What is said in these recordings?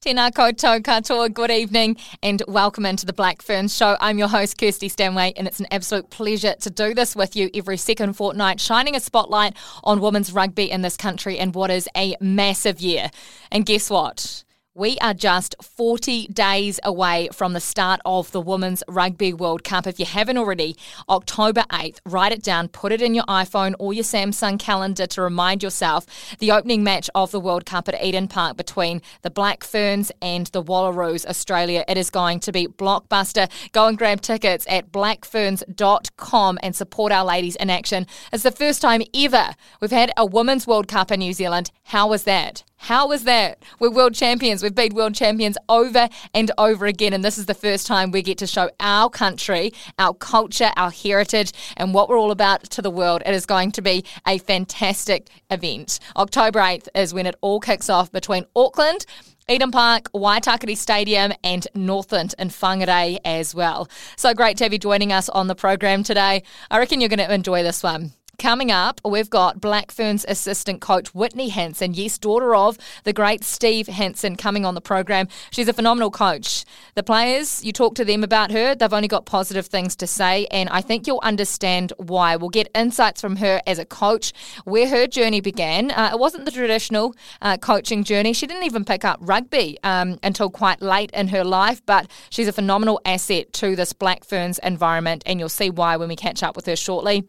Tēnā koutou katoa, good evening and welcome into the Black Ferns Show. I'm your host, Kirstie Stanway, and it's an absolute pleasure to do this with you every second fortnight, shining a spotlight on women's rugby in this country and what is a massive year. And guess what? We are just 40 days away from the start of the Women's Rugby World Cup. If you haven't already, October 8th, write it down, put it in your iPhone or your Samsung calendar to remind yourself the opening match of the World Cup at Eden Park between the Black Ferns and the Wallaroos, Australia. It is going to be blockbuster. Go and grab tickets at blackferns.com and support our ladies in action. It's the first time ever we've had a Women's World Cup in New Zealand. How was that? How was that? We're world champions. We've been world champions over and over again. And this is the first time we get to show our country, our culture, our heritage, and what we're all about to the world. It is going to be a fantastic event. October 8th is when it all kicks off between Auckland. Eden Park, Waitakere Stadium, and Northland in Whangarei as well. So great to have you joining us on the program today. I reckon you're going to enjoy this one. Coming up, we've got Black Ferns assistant coach Whitney Hansen, yes, daughter of the great Steve Hansen, coming on the program. She's a phenomenal coach. The players, you talk to them about her, they've only got positive things to say, and I think you'll understand why. We'll get insights from her as a coach, where her journey began. Uh, it wasn't the traditional uh, coaching journey. She didn't even pick up rugby um, until quite late in her life, but she's a phenomenal asset to this Black Ferns environment, and you'll see why when we catch up with her shortly.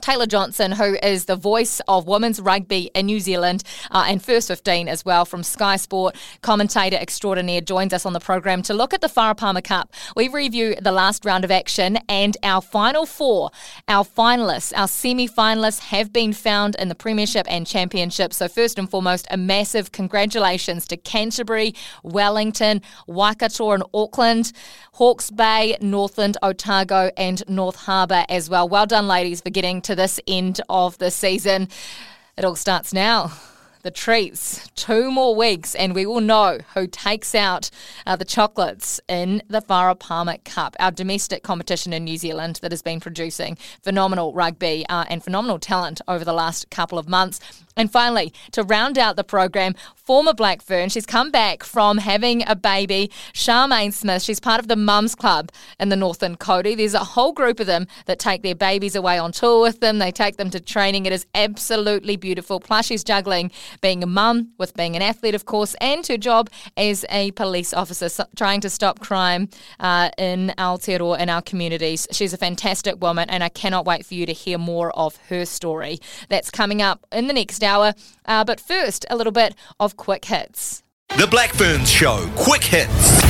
Taylor Johnson, who is the voice of women's rugby in New Zealand uh, and First 15 as well from Sky Sport, commentator extraordinaire, joins us on the program to look at the Farah Palmer Cup. We review the last round of action and our final four. Our finalists, our semi finalists, have been found in the Premiership and Championship. So, first and foremost, a massive congratulations to Canterbury, Wellington, Waikato, and Auckland, Hawke's Bay, Northland, Otago, and North Harbour as well. Well done, ladies, for getting to this end of the season. It all starts now the treats. Two more weeks, and we will know who takes out uh, the chocolates in the Farah Palmer Cup, our domestic competition in New Zealand that has been producing phenomenal rugby uh, and phenomenal talent over the last couple of months. And finally, to round out the program, former Black Fern, she's come back from having a baby, Charmaine Smith. She's part of the Mums Club in the Northern Kauri. There's a whole group of them that take their babies away on tour with them. They take them to training. It is absolutely beautiful. Plus, she's juggling being a mum with being an athlete, of course, and her job as a police officer, so trying to stop crime uh, in Aotearoa in our communities. She's a fantastic woman, and I cannot wait for you to hear more of her story. That's coming up in the next hour. Uh, but first, a little bit of quick hits. The Black Ferns Show, quick hits.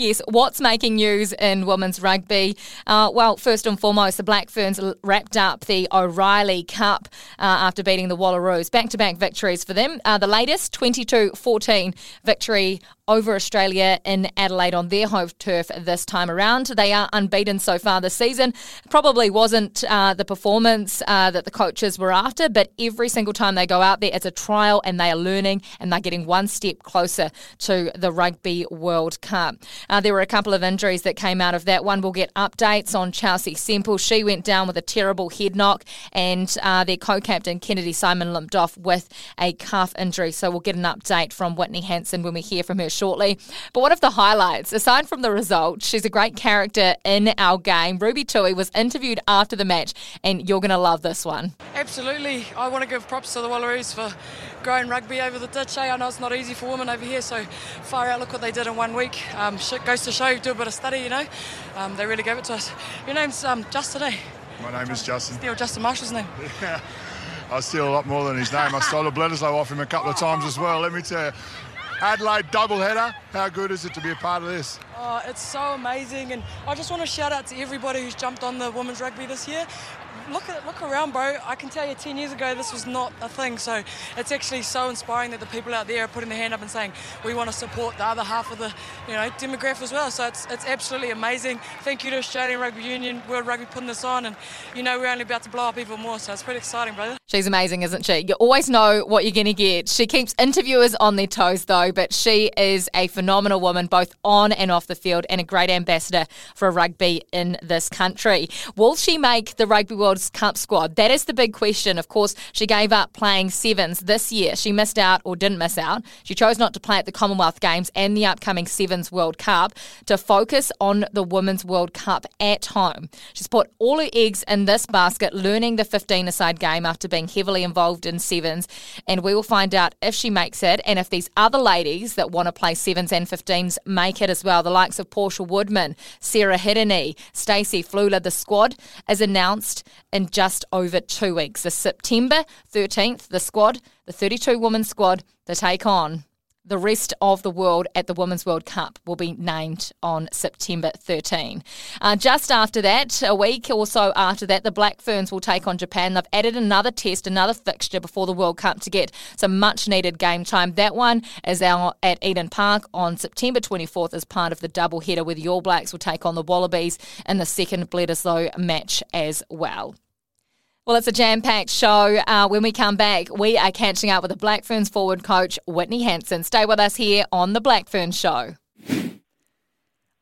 Yes, what's making news in women's rugby? Uh, well, first and foremost, the Black Ferns wrapped up the O'Reilly Cup uh, after beating the Wallaroos. Back to back victories for them. Uh, the latest 22 14 victory over Australia in Adelaide on their home turf this time around. They are unbeaten so far this season. Probably wasn't uh, the performance uh, that the coaches were after, but every single time they go out there, it's a trial and they are learning and they're getting one step closer to the Rugby World Cup. Uh, there were a couple of injuries that came out of that one. We'll get updates on Chelsea Semple. She went down with a terrible head knock, and uh, their co captain Kennedy Simon limped off with a calf injury. So we'll get an update from Whitney Hansen when we hear from her shortly. But one of the highlights, aside from the result, she's a great character in our game. Ruby Tui was interviewed after the match, and you're going to love this one. Absolutely. I want to give props to the Wallaroos for growing rugby over the ditch. Eh? I know it's not easy for women over here, so far out, look what they did in one week. Um, shit goes to show, do a bit of study, you know. Um, they really gave it to us. Your name's um, Justin, eh? My name is Justin. Steal Justin Marshall's name. Yeah. I steal a lot more than his name. I stole a Bledisloe off him a couple of times as well, let me tell you. Adelaide double header. How good is it to be a part of this? Oh, it's so amazing, and I just want to shout out to everybody who's jumped on the women's rugby this year. Look at look around, bro. I can tell you, ten years ago, this was not a thing. So it's actually so inspiring that the people out there are putting their hand up and saying we want to support the other half of the you know demographic as well. So it's it's absolutely amazing. Thank you to Australian Rugby Union, World Rugby putting this on, and you know we're only about to blow up even more. So it's pretty exciting, brother. She's amazing, isn't she? You always know what you're going to get. She keeps interviewers on their toes, though, but she is a phenomenal woman, both on and off the field, and a great ambassador for rugby in this country. Will she make the Rugby World Cup squad? That is the big question. Of course, she gave up playing sevens this year. She missed out or didn't miss out. She chose not to play at the Commonwealth Games and the upcoming Sevens World Cup to focus on the Women's World Cup at home. She's put all her eggs in this basket, learning the 15 aside game after being heavily involved in sevens. And we will find out if she makes it and if these other ladies that want to play sevens and 15s make it as well. The likes of Portia Woodman, Sarah Hirini, Stacey Fluhler, The squad is announced in just over two weeks. The September 13th, the squad, the 32 woman squad, to take on the rest of the world at the Women's World Cup will be named on September 13. Uh, just after that, a week or so after that, the Black Ferns will take on Japan. They've added another test, another fixture before the World Cup to get some much needed game time. That one is out at Eden Park on September 24th as part of the double header where the All Blacks will take on the Wallabies in the second Bledisloe match as well. Well, it's a jam packed show. Uh, when we come back, we are catching up with the Black Ferns forward coach, Whitney Hansen. Stay with us here on the Black Ferns Show.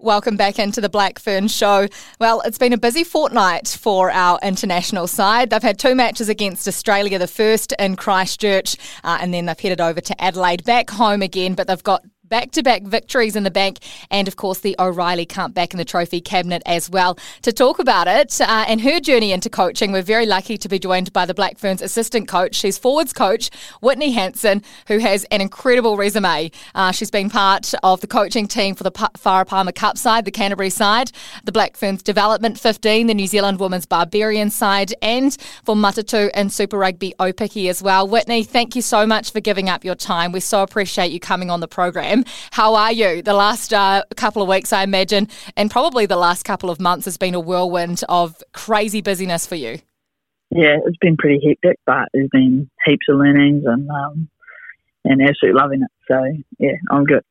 Welcome back into the Black Fern Show. Well, it's been a busy fortnight for our international side. They've had two matches against Australia, the first in Christchurch, uh, and then they've headed over to Adelaide, back home again, but they've got back to back victories in the bank, and of course, the O'Reilly Cup back in the trophy cabinet as well. To talk about it uh, and her journey into coaching, we're very lucky to be joined by the Black Ferns assistant coach. She's forwards coach, Whitney Hansen, who has an incredible resume. Uh, she's been part of the coaching team for the Farah Palmer Cup side, the Canterbury side, the Black Ferns Development 15, the New Zealand Women's Barbarian side, and for Matatu and Super Rugby Aupiki as well. Whitney, thank you so much for giving up your time. We so appreciate you coming on the program. How are you? The last uh, couple of weeks, I imagine, and probably the last couple of months has been a whirlwind of crazy busyness for you. Yeah, it's been pretty hectic, but there's been heaps of learnings and um, and absolutely loving it. So yeah, I'm good.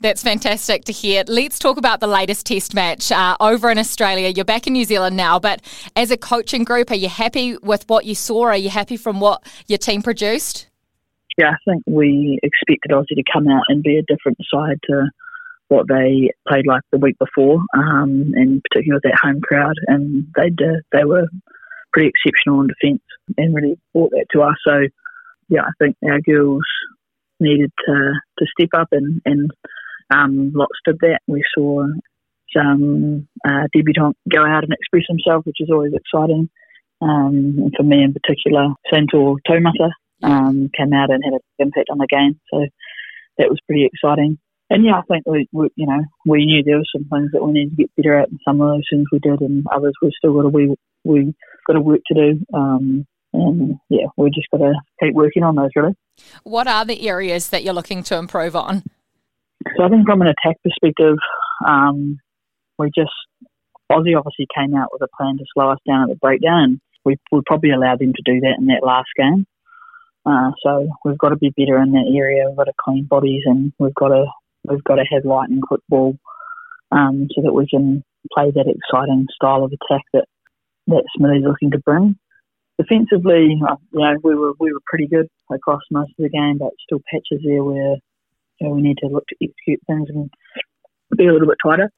That's fantastic to hear. Let's talk about the latest test match uh, over in Australia. You're back in New Zealand now, but as a coaching group, are you happy with what you saw? Are you happy from what your team produced? Yeah, I think we expected Aussie to come out and be a different side to what they played like the week before, um, and particularly with that home crowd. And they did, they were pretty exceptional in defence and really brought that to us. So, yeah, I think our girls needed to, to step up and, and um, lots did that. We saw some uh, go out and express himself, which is always exciting. Um, and for me in particular, Santo Taumata um, came out and had an impact on the game. So that was pretty exciting. And yeah, I think we, we, you know, we knew there were some things that we needed to get better at, and some of those things we did, and others we've still got a we we got a work to do. Um, and yeah, we just got to keep working on those really. What are the areas that you're looking to improve on? So I think from an attack perspective, um, we just Aussie obviously came out with a plan to slow us down at the breakdown, and we, we probably allowed them to do that in that last game. Uh, so we've got to be better in that area. We've got to clean bodies, and we've got to we've got to have lightning quick ball, um, so that we can play that exciting style of attack that that Smithy's looking to bring. Defensively, uh, you know, we were we were pretty good across most of the game, but still patches there where you know, we need to look to execute things and be a little bit tighter.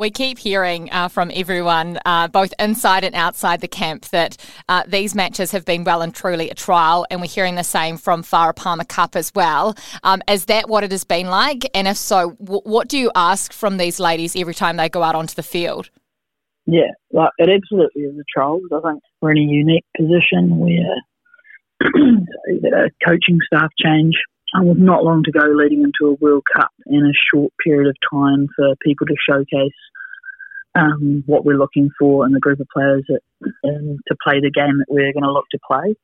We keep hearing uh, from everyone, uh, both inside and outside the camp, that uh, these matches have been well and truly a trial, and we're hearing the same from Farah Palmer Cup as well. Um, is that what it has been like? And if so, w- what do you ask from these ladies every time they go out onto the field? Yeah, like it absolutely is a trial. I think we're in a unique position where a coaching staff change and with not long to go leading into a World Cup in a short period of time for people to showcase um, what we're looking for in the group of players that, um, to play the game that we're going to look to play.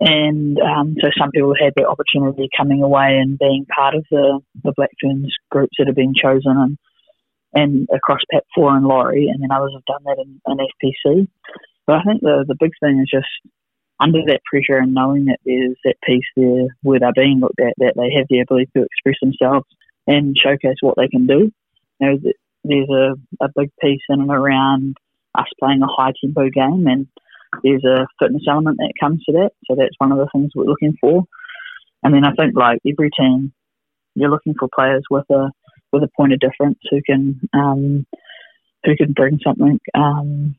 And um, so some people had the opportunity coming away and being part of the, the Black Ferns groups that have been chosen and, and across Pac 4 and Laurie, and then others have done that in, in FPC. But I think the the big thing is just under that pressure and knowing that there's that piece there where they're being looked at, that they have the ability to express themselves and showcase what they can do. You know, there's a, a big piece in and around us playing a high tempo game and there's a fitness element that comes to that. So that's one of the things we're looking for. And then I think like every team, you're looking for players with a with a point of difference who can um, who can bring something um,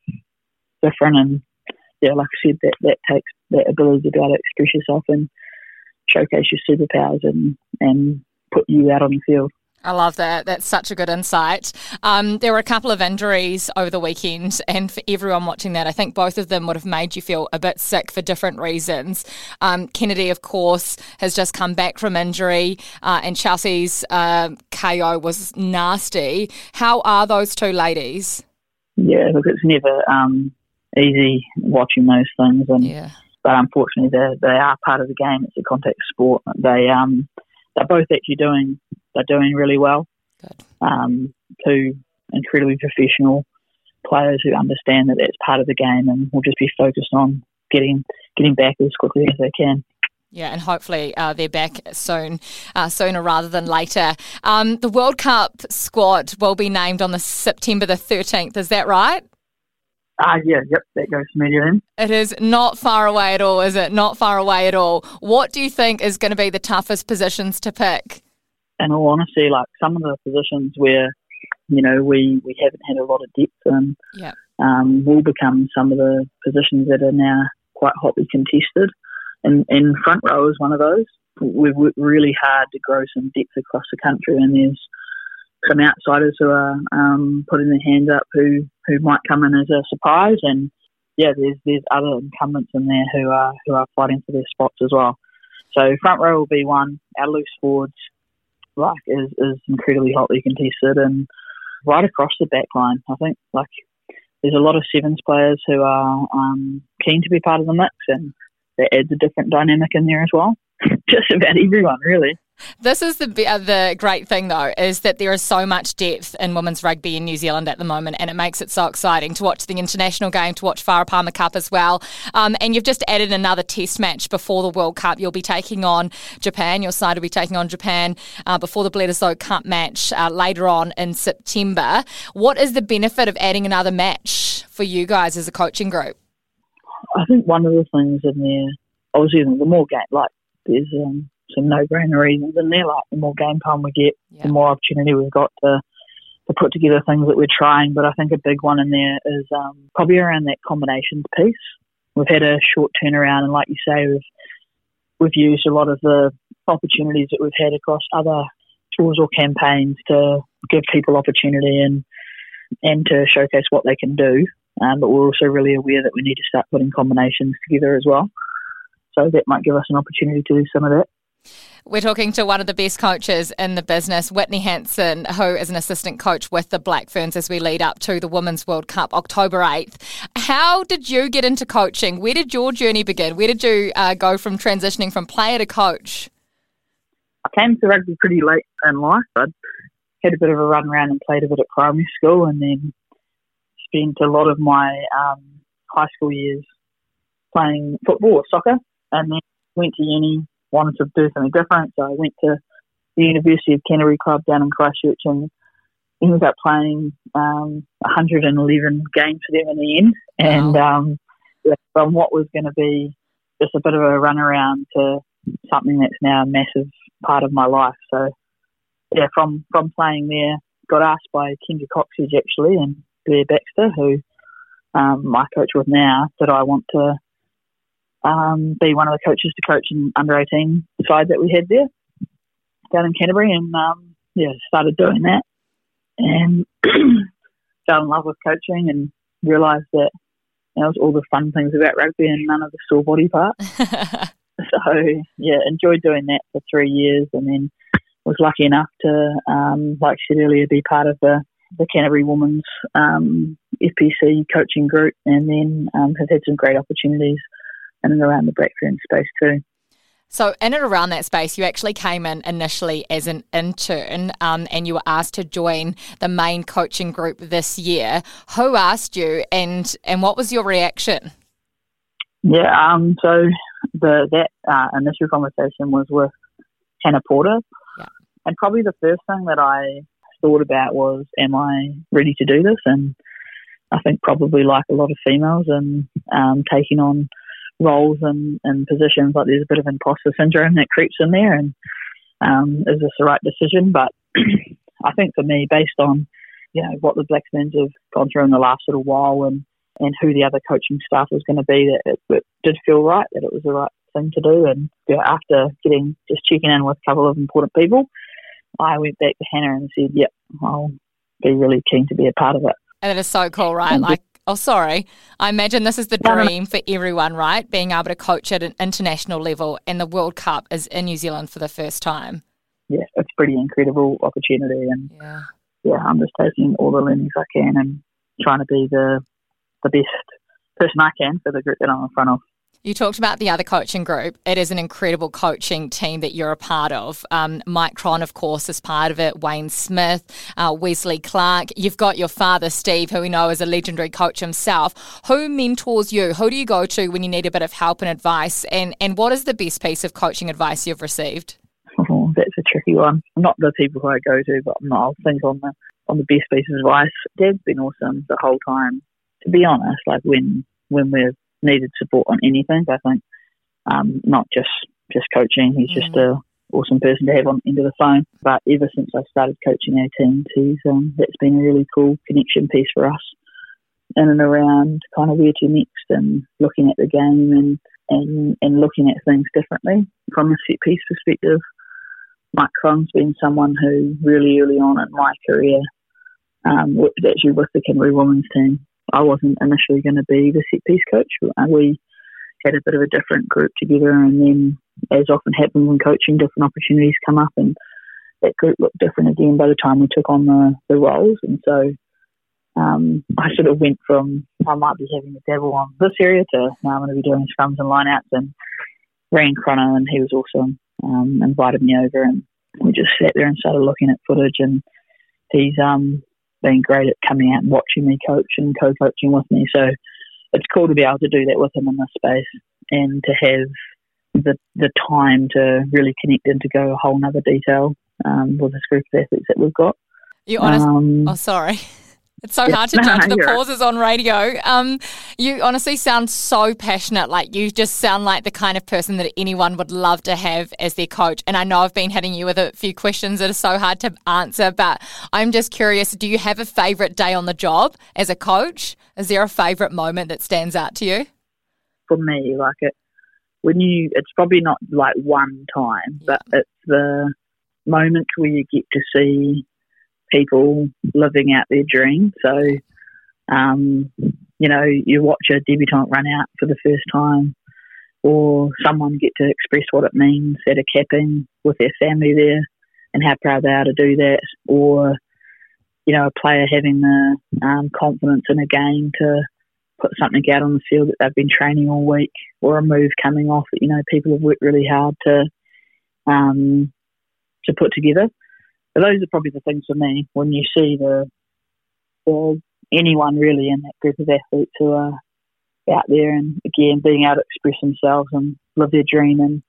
different. And yeah, like I said, that that takes that ability to be able to express yourself and showcase your superpowers and and put you out on the field. I love that. That's such a good insight. Um, there were a couple of injuries over the weekend, and for everyone watching that, I think both of them would have made you feel a bit sick for different reasons. Um, Kennedy, of course, has just come back from injury, uh, and Chelsea's uh, KO was nasty. How are those two ladies? Yeah, look, it's never um, easy watching those things, and yeah. but unfortunately, they they are part of the game. It's a contact sport. They um, they're both actually doing they're doing really well. Um, two incredibly professional players who understand that that's part of the game and will just be focused on getting getting back as quickly as they can. Yeah, and hopefully uh, they're back soon, uh, sooner rather than later. Um, the World Cup squad will be named on the September the 13th. Is that right? Ah, yeah, yep, that goes media then. It is not far away at all, is it? Not far away at all. What do you think is going to be the toughest positions to pick? In all honesty, like some of the positions where, you know, we, we haven't had a lot of depth in, yeah. um, will become some of the positions that are now quite hotly contested. And, and front row is one of those. We've worked really hard to grow some depth across the country, and there's some outsiders who are um, putting their hands up who, who might come in as a surprise, and yeah, there's there's other incumbents in there who are who are fighting for their spots as well. So front row will be one. Our loose forwards, like, is is incredibly hotly contested, and right across the back line, I think like there's a lot of sevens players who are um, keen to be part of the mix, and that adds a different dynamic in there as well. Just about everyone, really. This is the uh, the great thing though is that there is so much depth in women's rugby in New Zealand at the moment, and it makes it so exciting to watch the international game, to watch Farah Palmer Cup as well. Um, and you've just added another Test match before the World Cup. You'll be taking on Japan. Your side will be taking on Japan uh, before the Bledisloe Cup match uh, later on in September. What is the benefit of adding another match for you guys as a coaching group? I think one of the things in there, obviously, the more game like there's um, some no-brainer reasons in there. Like the more game time we get, yeah. the more opportunity we've got to to put together things that we're trying. But I think a big one in there is um, probably around that combinations piece. We've had a short turnaround, and like you say, we've we've used a lot of the opportunities that we've had across other tours or campaigns to give people opportunity and and to showcase what they can do. Um, but we're also really aware that we need to start putting combinations together as well. So that might give us an opportunity to do some of that. We're talking to one of the best coaches in the business, Whitney Hansen, who is an assistant coach with the Black Ferns as we lead up to the Women's World Cup October 8th. How did you get into coaching? Where did your journey begin? Where did you uh, go from transitioning from player to coach? I came to rugby pretty late in life. I had a bit of a run around and played a bit at primary school and then spent a lot of my um, high school years playing football or soccer and then went to uni wanted to do something different. So I went to the University of Canterbury Club down in Christchurch and ended up playing um, 111 games for them in the end. And wow. um, yeah, from what was going to be just a bit of a runaround to something that's now a massive part of my life. So yeah, from from playing there, got asked by Kendra Cocksedge actually and Blair Baxter, who um, my coach with now, that I want to um, be one of the coaches to coach an under 18 side that we had there down in Canterbury. And um, yeah, started doing that and fell in love with coaching and realised that you know, it was all the fun things about rugby and none of the sore body part. so yeah, enjoyed doing that for three years and then was lucky enough to, um, like I said earlier, be part of the the Canterbury Women's um, FPC coaching group, and then um, have had some great opportunities and around the Black Fern space too. So, in and around that space, you actually came in initially as an intern um, and you were asked to join the main coaching group this year. Who asked you and, and what was your reaction? Yeah, um, so the that uh, initial conversation was with Hannah Porter. Yeah. And probably the first thing that I thought about was, am I ready to do this? And I think probably like a lot of females and um, taking on roles and, and positions, like there's a bit of imposter syndrome that creeps in there. And um, is this the right decision? But I think for me, based on you know what the Black Ferns have gone through in the last little while and and who the other coaching staff was going to be, that it, it did feel right that it was the right thing to do. And after getting just checking in with a couple of important people, I went back to Hannah and said, "Yep, I'll be really keen to be a part of it." And it is so cool, right? And like Oh, sorry. I imagine this is the dream for everyone, right? Being able to coach at an international level, and the World Cup is in New Zealand for the first time. Yeah, it's a pretty incredible opportunity, and yeah, yeah I'm just taking all the learnings I can and trying to be the the best person I can for the group that I'm in front of. You talked about the other coaching group. It is an incredible coaching team that you're a part of. Um, Mike Cron, of course, is part of it. Wayne Smith, uh, Wesley Clark. You've got your father, Steve, who we know is a legendary coach himself. Who mentors you? Who do you go to when you need a bit of help and advice? And, and what is the best piece of coaching advice you've received? Oh, that's a tricky one. Not the people who I go to, but I'll think on the on the best piece of advice. Dad's been awesome the whole time. To be honest, like when when we're needed support on anything. I think um, not just just coaching. He's mm. just a awesome person to have on the end of the phone. But ever since I started coaching our teams, he's um, that's been a really cool connection piece for us in and around kind of where to next and looking at the game and and, and looking at things differently from a set piece perspective. Mike Cron's been someone who really early on in my career um, actually with the Kimberley women's team I wasn't initially going to be the set piece coach. We had a bit of a different group together, and then, as often happens in coaching, different opportunities come up, and that group looked different again by the time we took on the, the roles. And so um, I sort of went from I might be having a dabble on this area to now I'm going to be doing scrums and lineouts. And Ryan Chrono, and he was awesome, um, invited me over, and we just sat there and started looking at footage. And he's um, been great at coming out and watching me coach and co-coaching with me. So it's cool to be able to do that with him in this space and to have the the time to really connect and to go a whole nother detail um, with this group of athletes that we've got. You honest? Um, oh, sorry. It's so hard to judge the pauses on radio. Um, you honestly sound so passionate. Like you just sound like the kind of person that anyone would love to have as their coach. And I know I've been hitting you with a few questions that are so hard to answer, but I'm just curious. Do you have a favorite day on the job as a coach? Is there a favorite moment that stands out to you? For me, like it when you, it's probably not like one time, but it's the moment where you get to see people living out their dream. So, um, you know, you watch a debutante run out for the first time, or someone get to express what it means at a capping with their family there and how proud they are to do that, or you know, a player having the um, confidence in a game to put something out on the field that they've been training all week, or a move coming off that you know people have worked really hard to um, to put together. But those are probably the things for me when you see the, the anyone really in that group of athletes who are out there and again being able to express themselves and live their dream and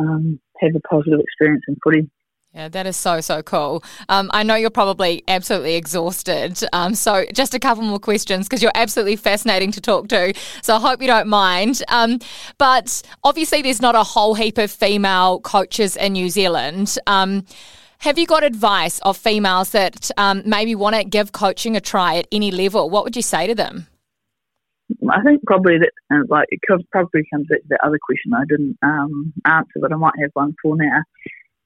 um, have a positive experience in footy. Yeah, that is so, so cool. Um, I know you're probably absolutely exhausted. Um, so, just a couple more questions because you're absolutely fascinating to talk to. So, I hope you don't mind. Um, but obviously, there's not a whole heap of female coaches in New Zealand. Have you got advice of females that um, maybe want to give coaching a try at any level? What would you say to them? I think probably that, uh, like, it probably comes back to the other question I didn't um, answer, but I might have one for now.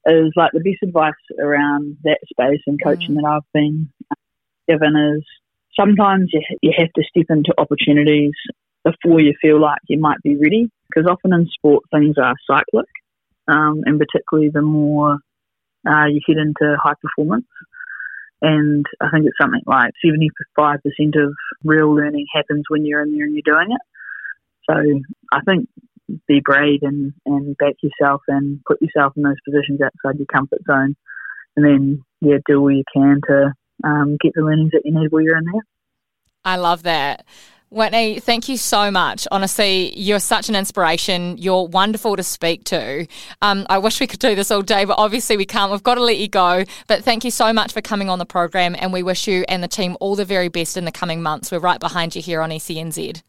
Is like the best advice around that space and coaching mm. that I've been given is sometimes you, you have to step into opportunities before you feel like you might be ready. Because often in sport, things are cyclic, um, and particularly the more uh, you head into high performance. And I think it's something like 75% of real learning happens when you're in there and you're doing it. So I think be brave and, and back yourself and put yourself in those positions outside your comfort zone. And then, yeah, do all you can to um, get the learnings that you need while you're in there. I love that. Whitney, thank you so much. Honestly, you're such an inspiration. You're wonderful to speak to. Um, I wish we could do this all day, but obviously we can't. We've got to let you go. But thank you so much for coming on the program, and we wish you and the team all the very best in the coming months. We're right behind you here on SENZ.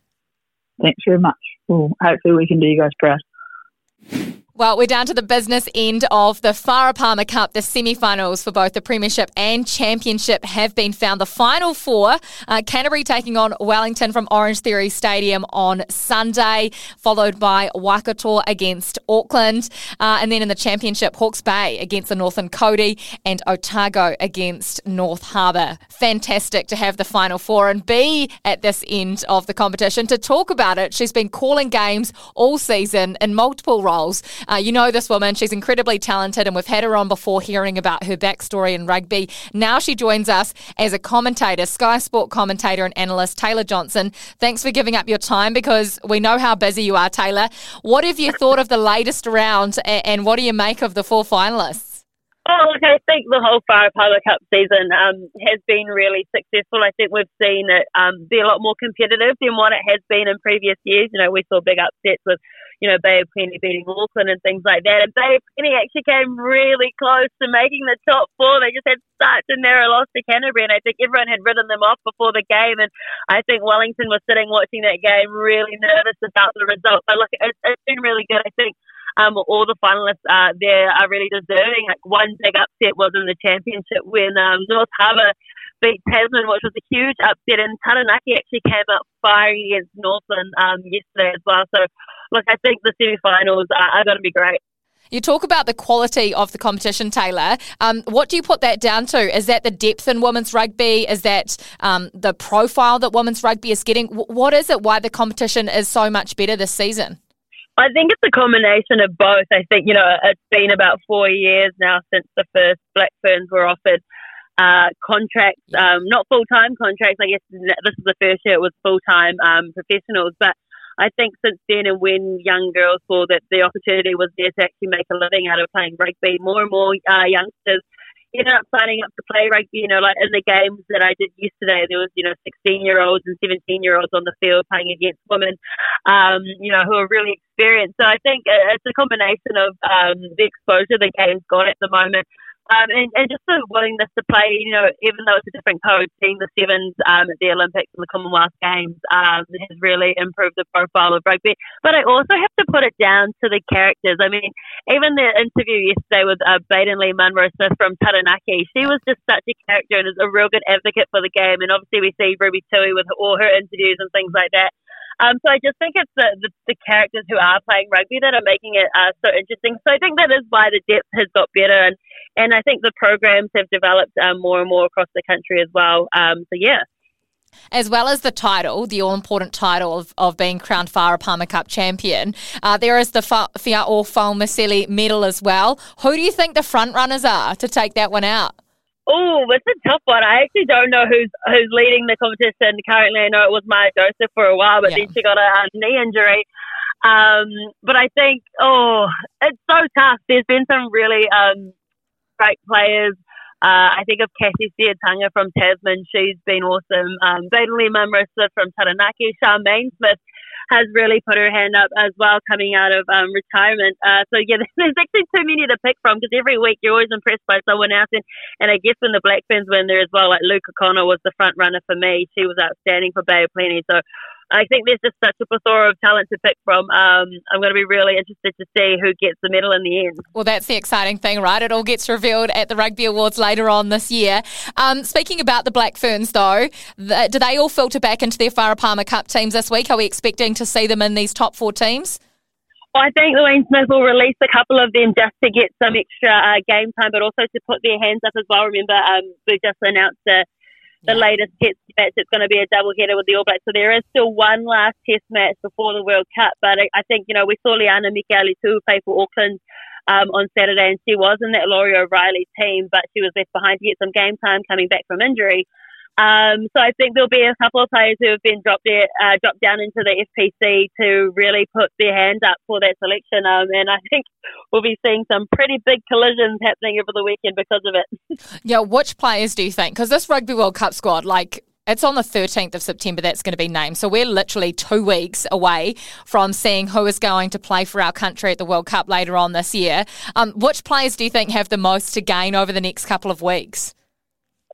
Thanks very much. Well, hopefully we can do you guys proud. Well, we're down to the business end of the Farah Palmer Cup. The semi-finals for both the Premiership and Championship have been found. The final four, uh, Canterbury taking on Wellington from Orange Theory Stadium on Sunday, followed by Waikato against Auckland. Uh, and then in the Championship, Hawke's Bay against the Northern Kauri and Otago against North Harbour. Fantastic to have the final four and be at this end of the competition to talk about it. She's been calling games all season in multiple roles. Uh, you know this woman, she's incredibly talented, and we've had her on before hearing about her backstory in rugby. Now she joins us as a commentator, Sky Sport commentator and analyst, Taylor Johnson. Thanks for giving up your time because we know how busy you are, Taylor. What have you thought of the latest round, and what do you make of the four finalists? Oh, look, I think the whole Farah Palmer Cup season um, has been really successful. I think we've seen it um, be a lot more competitive than what it has been in previous years. You know, we saw big upsets with you know, Bay of Plenty beating Auckland and things like that. And Bay of Plenty actually came really close to making the top four. They just had such a narrow loss to Canterbury, and I think everyone had written them off before the game. And I think Wellington was sitting watching that game really nervous about the result. But look, it's, it's been really good. I think um, all the finalists uh, there are really deserving. Like one big upset was in the championship when um, North Harbour beat Tasman, which was a huge upset, and Taranaki actually came up firing against Northland um, yesterday as well. So look, I think the semi-finals are, are going to be great. You talk about the quality of the competition, Taylor. Um, what do you put that down to? Is that the depth in women's rugby? Is that um, the profile that women's rugby is getting? W- what is it? Why the competition is so much better this season? I think it's a combination of both. I think you know it's been about four years now since the first Black Ferns were offered uh, contracts, um, not full time contracts. I guess this is the first year it was full time um, professionals, but I think since then and when young girls saw that the opportunity was there to actually make a living out of playing rugby, more and more uh, youngsters ended up signing up to play rugby. You know, like in the games that I did yesterday, there was, you know, 16 year olds and 17 year olds on the field playing against women, um, you know, who are really experienced. So I think it's a combination of um, the exposure the game's got at the moment um, and, and just the willingness to play, you know, even though it's a different code, seeing the sevens um, at the Olympics and the Commonwealth Games um, has really improved the profile of rugby. But I also have to put it down to the characters. I mean, even the interview yesterday with uh, Baden Lee Munro Smith from Taranaki, she was just such a character and is a real good advocate for the game. And obviously, we see Ruby Tui with all her interviews and things like that. Um, so I just think it's the, the, the, characters who are playing rugby that are making it uh, so interesting. So I think that is why the depth has got better, and and I think the programs have developed um, more and more across the country as well. Um, so yeah. As well as the title, the all important title of, of being crowned Farah Palmer Cup champion, uh, there is the Fiao'o Fa'amausili medal as well. Who do you think the front runners are to take that one out? Oh, it's a tough one. I actually don't know who's who's leading the competition currently. I know it was Maya Joseph for a while, but yeah. then she got a, a knee injury. Um, but I think, oh, it's so tough. There's been some really um, great players. Uh, I think of Cassie Siatanga from Tasman. She's been awesome. Um, Bailey Munrosa from Taranaki. Charmaine Smith has really put her hand up as well coming out of um, retirement. Uh, so yeah, there's actually too many to pick from because every week you're always impressed by someone else. And, and I guess when the Black Ferns win there as well, like Luka Connor was the front runner for me. She was outstanding for Bay of Plenty. So I think there's just such a plethora of talent to pick from. Um, I'm going to be really interested to see who gets the medal in the end. Well, that's the exciting thing, right? It all gets revealed at the Rugby Awards later on this year. Um, speaking about the Black Ferns, though, the, do they all filter back into their Farah Palmer Cup teams this week? Are we expecting to see them in these top four teams? I think Louise Smith will release a couple of them just to get some extra uh, game time, but also to put their hands up as well. Remember, um, we just announced a the yeah. latest test match. It's going to be a double header with the All Blacks. So there is still one last test match before the World Cup. But I, I think, you know, we saw Liana Mikaele-Tu'u play for Auckland um, on Saturday and she was in that Laurie O'Reilly team, but she was left behind to get some game time coming back from injury. Um, so I think there'll be a couple of players who have been dropped there, uh, dropped down into the FPC to really put their hand up for that selection. Um, and I think we'll be seeing some pretty big collisions happening over the weekend because of it. Yeah, which players do you think? Because this Rugby World Cup squad, like it's on the 13th of September that's going to be named. So we're literally two weeks away from seeing who is going to play for our country at the World Cup later on this year. Um, which players do you think have the most to gain over the next couple of weeks?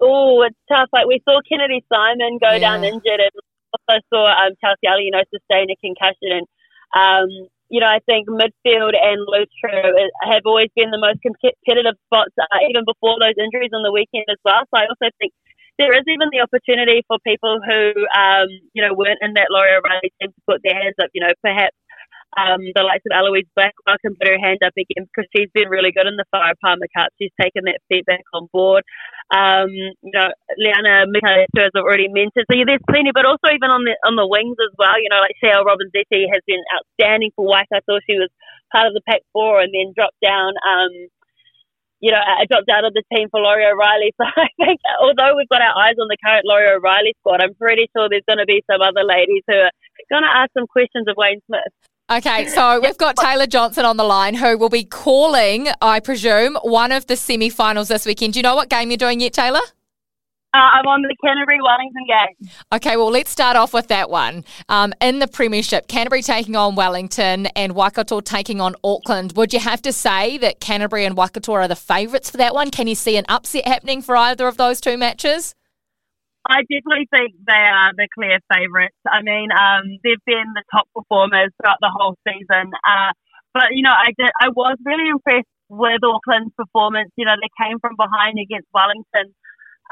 Oh, it's tough. Like we saw Kennedy Simon go yeah. down injured and also saw um, Chelsea Ali, you know, sustain a concussion. And, um, you know, I think midfield and Lutro have always been the most competitive spots, uh, even before those injuries on the weekend as well. So I also think there is even the opportunity for people who, um, you know, weren't in that Laurie O'Reilly team to put their hands up. You know, perhaps um, the likes of Eloise Blackwell can put her hand up again because she's been really good in the Farah Palmer Cup. She's taken that feedback on board. Um, you know, Liana Mikaele-Tu'u, as I've already mentioned. So yeah, there's plenty, but also even on the on the wings as well. You know, like Shale Robinsetti has been outstanding for Waikato. She was part of the Pac Four and then dropped down. Um, you know, I dropped out of the team for Laurie O'Reilly. So I think, although we've got our eyes on the current Laurie O'Reilly squad, I'm pretty sure there's going to be some other ladies who are going to ask some questions of Wayne Smith. Okay, so we've got Taylor Johnson on the line who will be calling, I presume, one of the semi finals this weekend. Do you know what game you're doing yet, Taylor? Uh, I'm on the Canterbury Wellington game. Okay, well, let's start off with that one. Um, in the Premiership, Canterbury taking on Wellington and Waikato taking on Auckland. Would you have to say that Canterbury and Waikato are the favourites for that one? Can you see an upset happening for either of those two matches? I definitely think they are the clear favourites. I mean, um, they've been the top performers throughout the whole season. Uh, but, you know, I, did, I was really impressed with Auckland's performance. You know, they came from behind against Wellington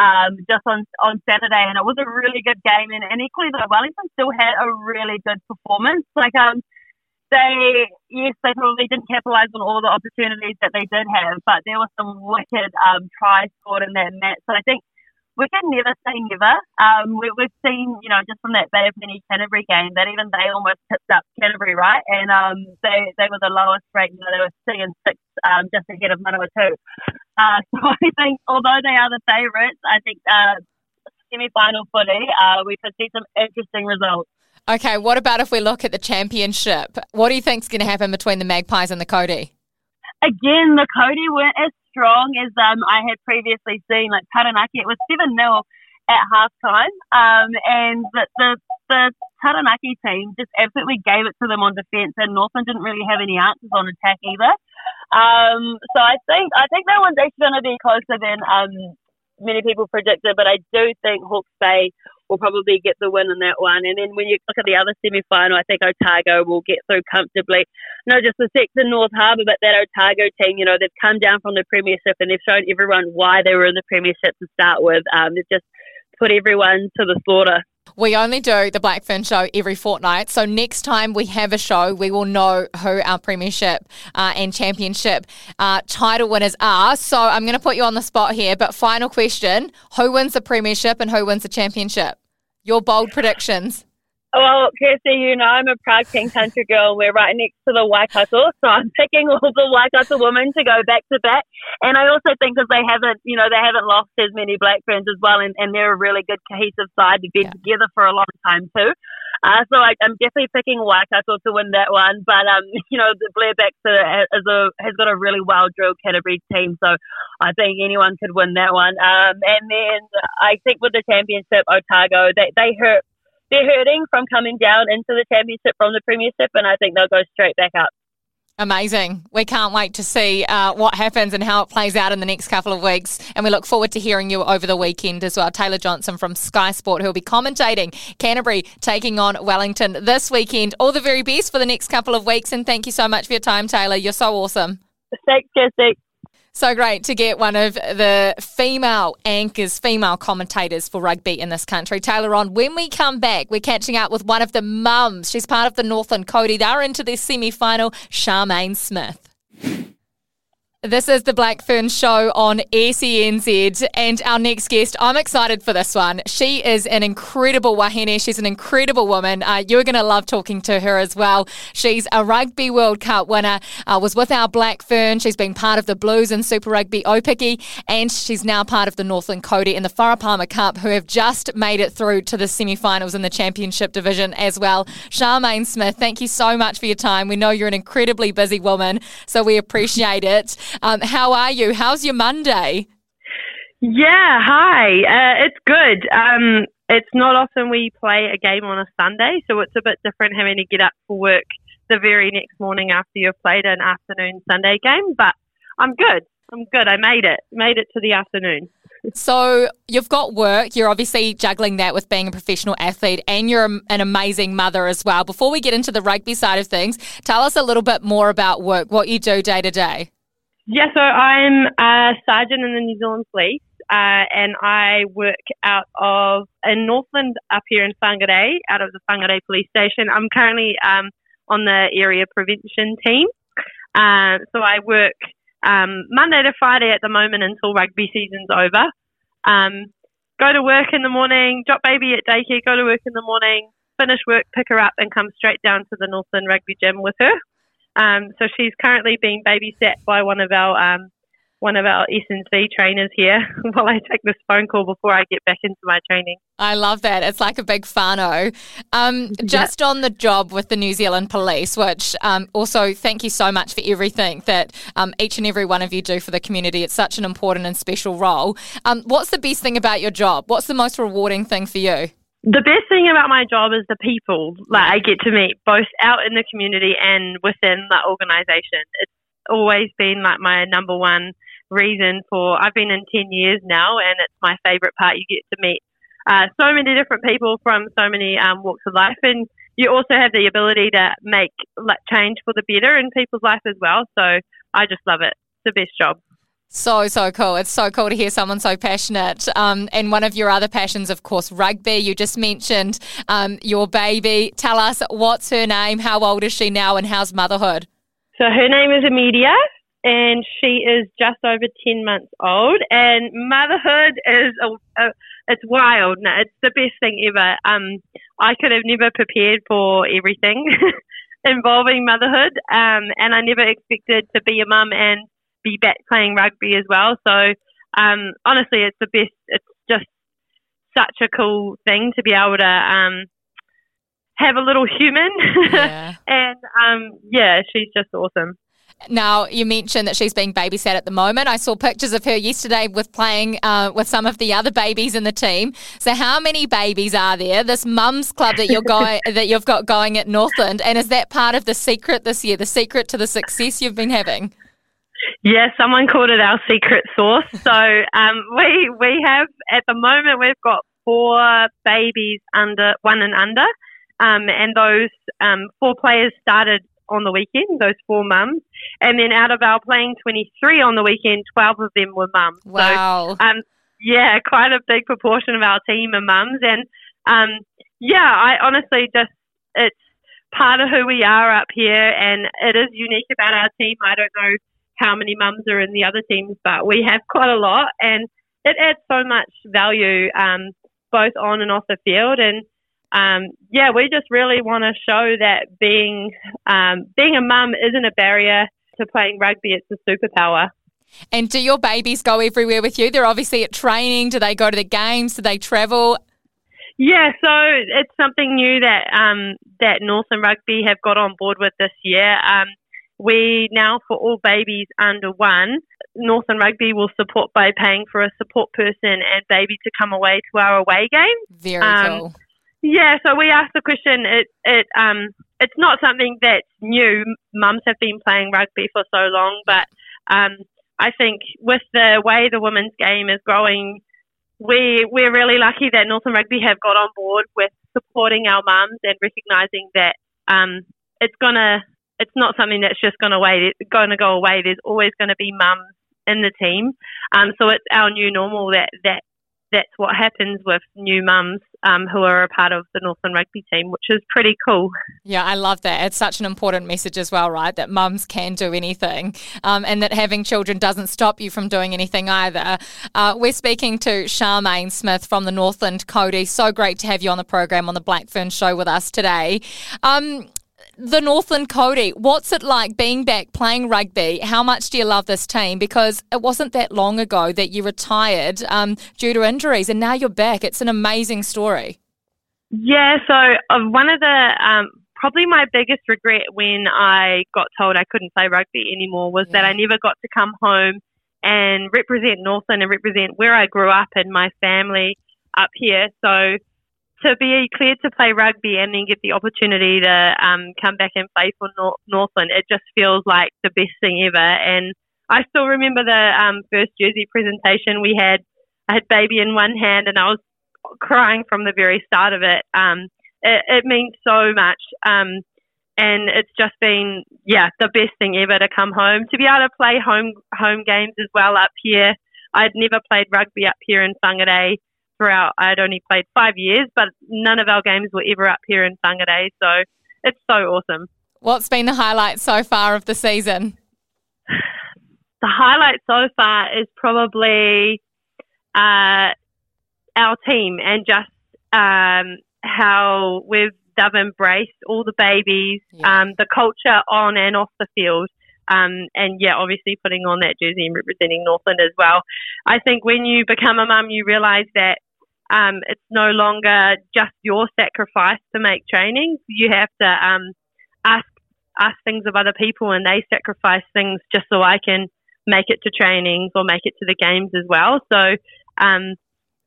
um, just on on Saturday, and it was a really good game. And, and equally, though, Wellington still had a really good performance. Like, um, they yes, they probably didn't capitalise on all the opportunities that they did have, but there were some wicked um, tries scored in that match. So I think we can never say never. Um, we, have seen, you know, just from that Bay of Plenty Canterbury game, that even they almost picked up Canterbury, right? And um, they they were the lowest rate. You know, they were three and six, um, just ahead of Manawatu. Uh, so I think, although they are the favourites, I think uh, semi-final footy, uh, we could see some interesting results. Okay, what about if we look at the championship? What do you think is going to happen between the Magpies and the Kauri? Again, the Kauri weren't as strong as um, I had previously seen. Like Taranaki, it was 7 0 at half time. Um, and the, the, the Taranaki team just absolutely gave it to them on defence, and Northland didn't really have any answers on attack either. Um, so I think I think that one's actually going to be closer than um, many people predicted, but I do think Hawke's Bay will probably get the win in that one. And then when you look at the other semi final, I think Otago will get through comfortably. No just the in North Harbour, but that Otago team, you know, they've come down from the Premiership and they've shown everyone why they were in the Premiership to start with. Um, they've just put everyone to the slaughter. We only do the Blackfern show every fortnight. So next time we have a show, we will know who our premiership uh, and championship uh, title winners are. So I'm going to put you on the spot here. But final question who wins the premiership and who wins the championship? Your bold predictions. Well, Kirstie, you know I'm a proud King Country girl. We're right next to the Waikato, so I'm picking all the Waikato women to go back to back. And I also think because they haven't, you know, they haven't lost as many Black Ferns as well, and, and they're a really good cohesive side. They've been yeah. together for a long time too. Uh, so I, am definitely picking Waikato to win that one. But um, you know, the Blair Baxter are, is a, has got a really well drilled Canterbury team, so I think anyone could win that one. Um, and then I think with the championship, Otago, they they hurt they're hurting from coming down into the championship from the premiership, and I think they'll go straight back up. Amazing. We can't wait to see uh, what happens and how it plays out in the next couple of weeks. And we look forward to hearing you over the weekend as well. Taylor Johnson from Sky Sport, who will be commentating Canterbury taking on Wellington this weekend. All the very best for the next couple of weeks. And thank you so much for your time, Taylor. You're so awesome. Thanks, Jesse. So great to get one of the female anchors, female commentators for rugby in this country. Taylor on. When we come back, we're catching up with one of the mums. She's part of the Northland Kauri. They're into their semi final, Charmaine Smith. This is the Black Fern Show on SENZ. And our next guest, I'm excited for this one. She is an incredible wahine. She's an incredible woman. Uh, you're going to love talking to her as well. She's a Rugby World Cup winner, uh, was with our Black Fern. She's been part of the Blues and Super Rugby Aupiki, and she's now part of the Northland Kauri in the Farah Palmer Cup, who have just made it through to the semi finals in the Championship division as well. Charmaine Smith, thank you so much for your time. We know you're an incredibly busy woman, so we appreciate it. Um, how are you? How's your Monday? Yeah, hi. Uh, it's good. Um, it's not often we play a game on a Sunday, so it's a bit different having to get up for work the very next morning after you've played an afternoon Sunday game. But I'm good. I'm good. I made it. Made it to the afternoon. So you've got work. You're obviously juggling that with being a professional athlete, and you're an amazing mother as well. Before we get into the rugby side of things, tell us a little bit more about work, what you do day to day. Yeah, so I'm a sergeant in the New Zealand Police, uh, and I work out of in Northland up here in Whangarei, out of the Whangarei Police Station. I'm currently um, on the area prevention team, uh, so I work um, Monday to Friday at the moment until rugby season's over. Um, go to work in the morning, drop baby at daycare, go to work in the morning, finish work, pick her up, and come straight down to the Northland Rugby Gym with her. Um, so she's currently being babysat by one of our um, one of our S&C trainers here while I take this phone call before I get back into my training. I love that. It's like a big whānau. Um, just yeah. on the job with the New Zealand Police, which um, also thank you so much for everything that um, each and every one of you do for the community. It's such an important and special role. Um, what's the best thing about your job? What's the most rewarding thing for you? The best thing about my job is the people like I get to meet both out in the community and within the organization. It's always been like my number one reason for I've been in 10 years now and it's my favorite part. You get to meet uh, so many different people from so many um, walks of life and you also have the ability to make like change for the better in people's life as well. So I just love it. It's the best job so, so cool. It's so cool to hear someone so passionate. Um, and one of your other passions, of course, rugby. You just mentioned um, your baby. Tell us what's her name, how old is she now, and how's motherhood? So, her name is Amelia, and she is just over 10 months old. And motherhood is a, a it's wild. No, it's the best thing ever. Um, I could have never prepared for everything involving motherhood, um, and I never expected to be a mum and be back playing rugby as well. So um, honestly, it's the best. It's just such a cool thing to be able to um, have a little human, yeah. and um, yeah, she's just awesome. Now, you mentioned that she's being babysat at the moment. I saw pictures of her yesterday with playing uh, with some of the other babies in the team. So, how many babies are there? This mums club that you're going that you've got going at Northland, and is that part of the secret this year? The secret to the success you've been having? Yeah, someone called it our secret sauce. So um, we we have at the moment we've got four babies under one and under, um, and those um, four players started on the weekend. Those four mums, and then out of our playing twenty three on the weekend, twelve of them were mums. Wow. So, um, yeah, quite a big proportion of our team are mums, and um, yeah, I honestly just it's part of who we are up here, and it is unique about our team. I don't know how many mums are in the other teams, but we have quite a lot, and it adds so much value um, both on and off the field. And um, yeah, we just really want to show that being um, being a mum isn't a barrier to playing rugby; it's a superpower. And do your babies go everywhere with you? They're obviously at training. Do they go to the games? Do they travel? Yeah, so it's something new that um, that Northern Rugby have got on board with this year. Um, we now, for all babies under one, Northern Rugby will support by paying for a support person and baby to come away to our away game. Very um, cool. Yeah, so we asked the question. It it um it's not something that's new. Mums have been playing rugby for so long, but um I think with the way the women's game is growing, we we're really lucky that Northern Rugby have got on board with supporting our mums and recognising that um it's gonna it's not something that's just going to wait, going to go away. There's always going to be mums in the team. Um, so it's our new normal that that that's what happens with new mums um, who are a part of the Northland rugby team, which is pretty cool. Yeah, I love that. It's such an important message as well, right? That mums can do anything um, and that having children doesn't stop you from doing anything either. Uh, we're speaking to Charmaine Smith from the Northland Kauri. So great to have you on the program on the Blackfern Show with us today. Um, the Northland Kauri, what's it like being back playing rugby? How much do you love this team? Because it wasn't that long ago that you retired um, due to injuries, and now you're back. It's an amazing story. Yeah, so uh, one of the um, probably my biggest regret when I got told I couldn't play rugby anymore was yeah. that I never got to come home and represent Northland and represent where I grew up and my family up here. So to be cleared to play rugby and then get the opportunity to um, come back and play for Nor- Northland, it just feels like the best thing ever. And I still remember the um, first jersey presentation we had. I had baby in one hand and I was crying from the very start of it. Um, it, it, means so much. Um, and it's just been, yeah, the best thing ever to come home. To be able to play home home games as well up here. I'd never played rugby up here in Whangarei throughout. I'd only played five years, but none of our games were ever up here in Whangarei. So it's so awesome. What's been the highlight so far of the season? The highlight so far is probably uh, our team and just um, how we've they've embraced all the babies, yeah. um, the culture on and off the field. Um, and yeah, obviously putting on that jersey and representing Northland as well. I think when you become a mum, you realise that um, it's no longer just your sacrifice to make training. You have to um, ask ask things of other people, and they sacrifice things just so I can make it to trainings or make it to the games as well. So, um,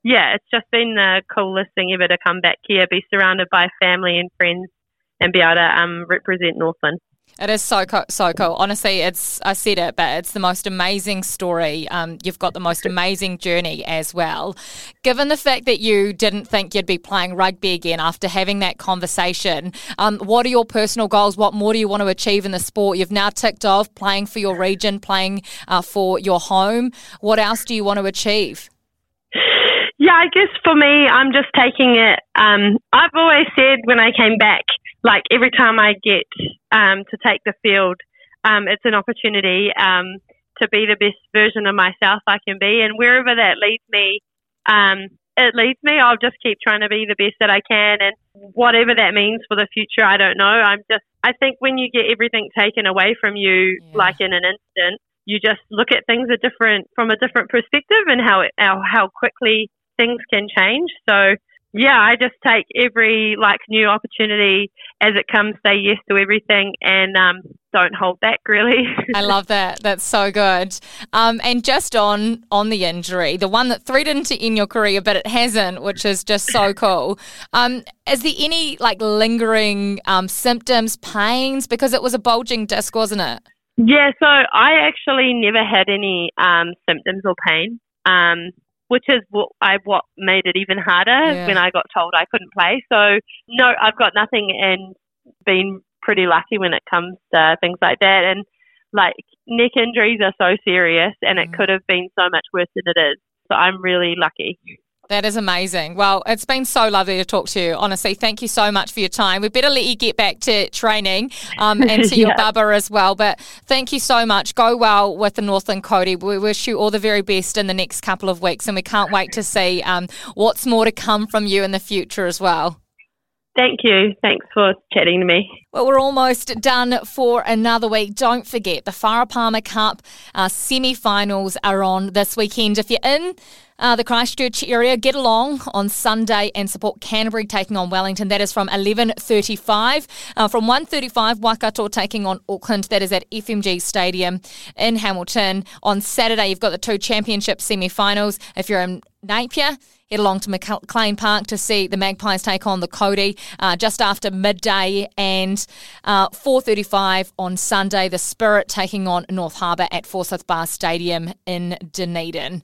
yeah, it's just been the coolest thing ever to come back here, be surrounded by family and friends, and be able to um, represent Northland. It is so cool, so cool. Honestly, it's I said it, but it's the most amazing story. Um, you've got the most amazing journey as well. Given the fact that you didn't think you'd be playing rugby again after having that conversation, um, what are your personal goals? What more do you want to achieve in the sport? You've now ticked off playing for your region, playing uh, for your home. What else do you want to achieve? Yeah, I guess for me, I'm just taking it. Um, I've always said when I came back like every time I get um, to take the field, um, it's an opportunity um, to be the best version of myself I can be, and wherever that leads me, um, it leads me. I'll just keep trying to be the best that I can, and whatever that means for the future, I don't know. I'm just, I think when you get everything taken away from you, yeah. like in an instant, you just look at things a different from a different perspective, and how it, how, how quickly things can change. So yeah, I just take every like new opportunity as it comes, say yes to everything, and um, don't hold back. Really, I love that. That's so good. Um, and just on on the injury, the one that threatened to end your career, but it hasn't, which is just so cool. Um, is there any like lingering um, symptoms, pains? Because it was a bulging disc, wasn't it? Yeah. So I actually never had any um, symptoms or pain. Um, which is what I what made it even harder yeah. when I got told I couldn't play. So no, I've got nothing and been pretty lucky when it comes to things like that. And like neck injuries are so serious, and it mm. could have been so much worse than it is. So I'm really lucky. That is amazing. Well, it's been so lovely to talk to you. Honestly, thank you so much for your time. We better let you get back to training um, and to yeah. your bubba as well. But thank you so much. Go well with the Northland Kauri. We wish you all the very best in the next couple of weeks, and we can't wait to see um, what's more to come from you in the future as well. Thank you. Thanks for chatting to me. Well, we're almost done for another week. Don't forget the Farah Palmer Cup uh, semi finals are on this weekend. If you're in, uh, the Christchurch area get along on Sunday and support Canterbury taking on Wellington. That is from 11.35. Uh, from 1.35, Waikato taking on Auckland. That is at FMG Stadium in Hamilton. On Saturday, you've got the two championship semi-finals. If you're in Napier, head along to McLean Park to see the Magpies take on the Kauri uh, just after midday and uh, 4.35 on Sunday, the Spirit taking on North Harbour at Forsyth Barr Stadium in Dunedin.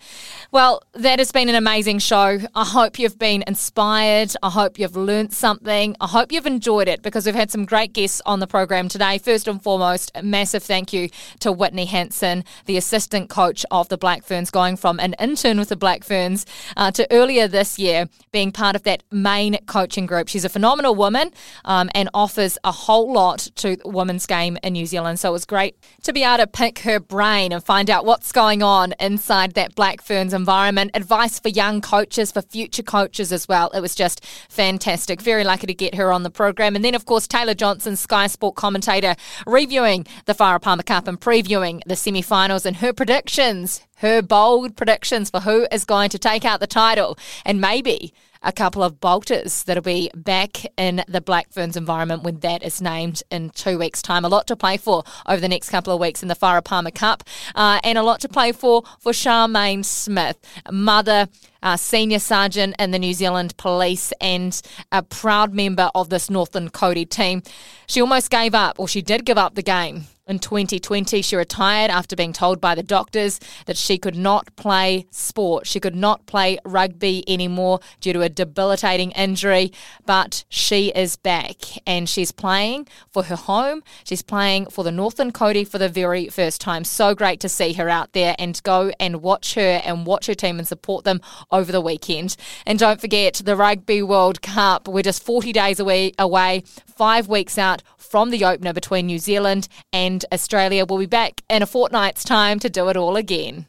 Well, that has been an amazing show. I hope you've been inspired. I hope you've learnt something. I hope you've enjoyed it because we've had some great guests on the program today. First and foremost, a massive thank you to Whitney Hansen, the assistant coach of the Black Ferns, going from an intern with the Black Ferns uh, to earlier this year being part of that main coaching group. She's a phenomenal woman um, and offers a whole lot to women's game in New Zealand. So it was great to be able to pick her brain and find out what's going on inside that Black Ferns environment. Advice for young coaches, for future coaches as well. It was just fantastic. Very lucky to get her on the program. And then, of course, Taylor Johnson, Sky Sport commentator, reviewing the Farah Palmer Cup and previewing the semi finals and her predictions, her bold predictions for who is going to take out the title and maybe a couple of bolters that'll be back in the Black Ferns environment when that is named in two weeks' time. A lot to play for over the next couple of weeks in the Farah Palmer Cup, uh, and a lot to play for for Charmaine Smith, mother. Uh, senior sergeant in the New Zealand Police and a proud member of this Northern Kauri team. She almost gave up, or she did give up the game in 2020, she retired after being told by the doctors that she could not play sport. She could not play rugby anymore due to a debilitating injury, but she is back and she's playing for her home. She's playing for the Northern Kauri for the very first time. So great to see her out there and go and watch her and watch her team and support them over the weekend. And don't forget the Rugby World Cup. We're just 40 days away, away five weeks out from the opener between New Zealand and Australia. We'll be back in a fortnight's time to do it all again.